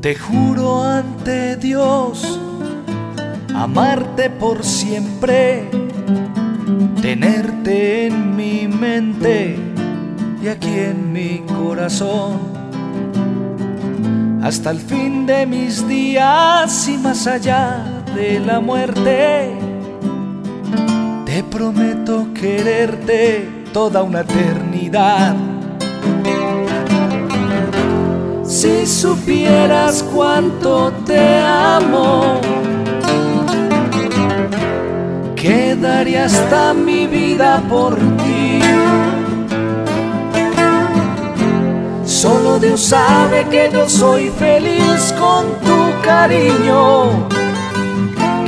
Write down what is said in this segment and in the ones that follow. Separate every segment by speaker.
Speaker 1: Te juro ante Dios amarte por siempre, tenerte en mi mente y aquí en mi corazón. Hasta el fin de mis días y más allá de la muerte, te prometo quererte toda una eternidad. Si supieras cuánto te amo, quedaría hasta mi vida por ti. Solo Dios sabe que yo soy feliz con tu cariño,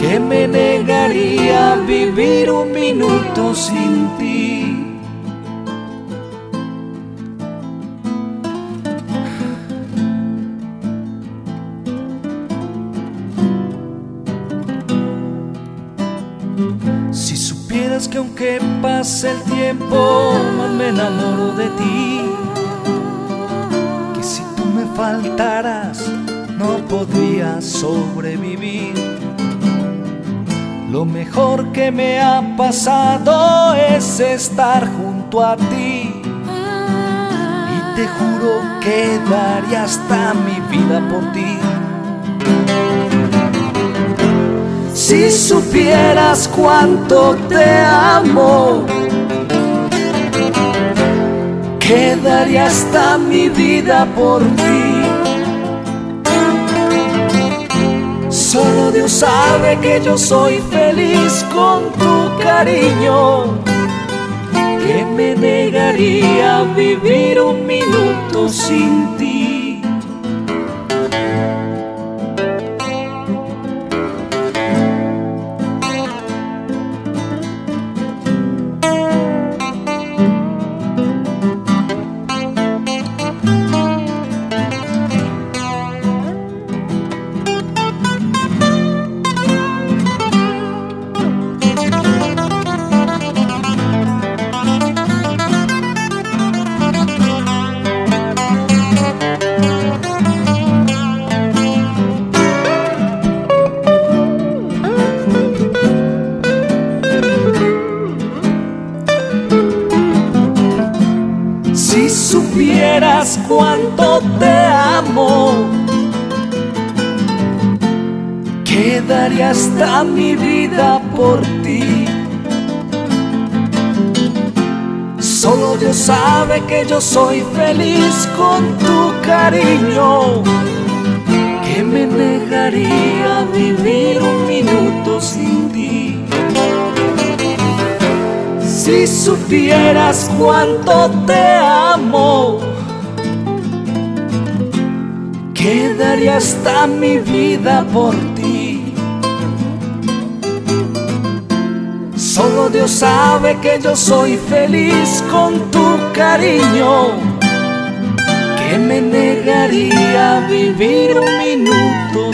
Speaker 1: que me negaría vivir un minuto sin ti. Supieras que aunque pase el tiempo, más me enamoro de ti. Que si tú me faltaras, no podría sobrevivir. Lo mejor que me ha pasado es estar junto a ti. Y te juro que daría hasta mi vida por ti. Si supieras cuánto te amo, quedaría hasta mi vida por ti. Solo Dios sabe que yo soy feliz con tu cariño, que me negaría a vivir un minuto sin ti. Supieras cuánto te amo, quedaría hasta mi vida por ti. Solo Dios sabe que yo soy feliz con tu cariño, que me negaría vivir un minuto sin ti. Si supieras cuánto te amo, quedaría hasta mi vida por ti. Solo Dios sabe que yo soy feliz con tu cariño, que me negaría a vivir un minuto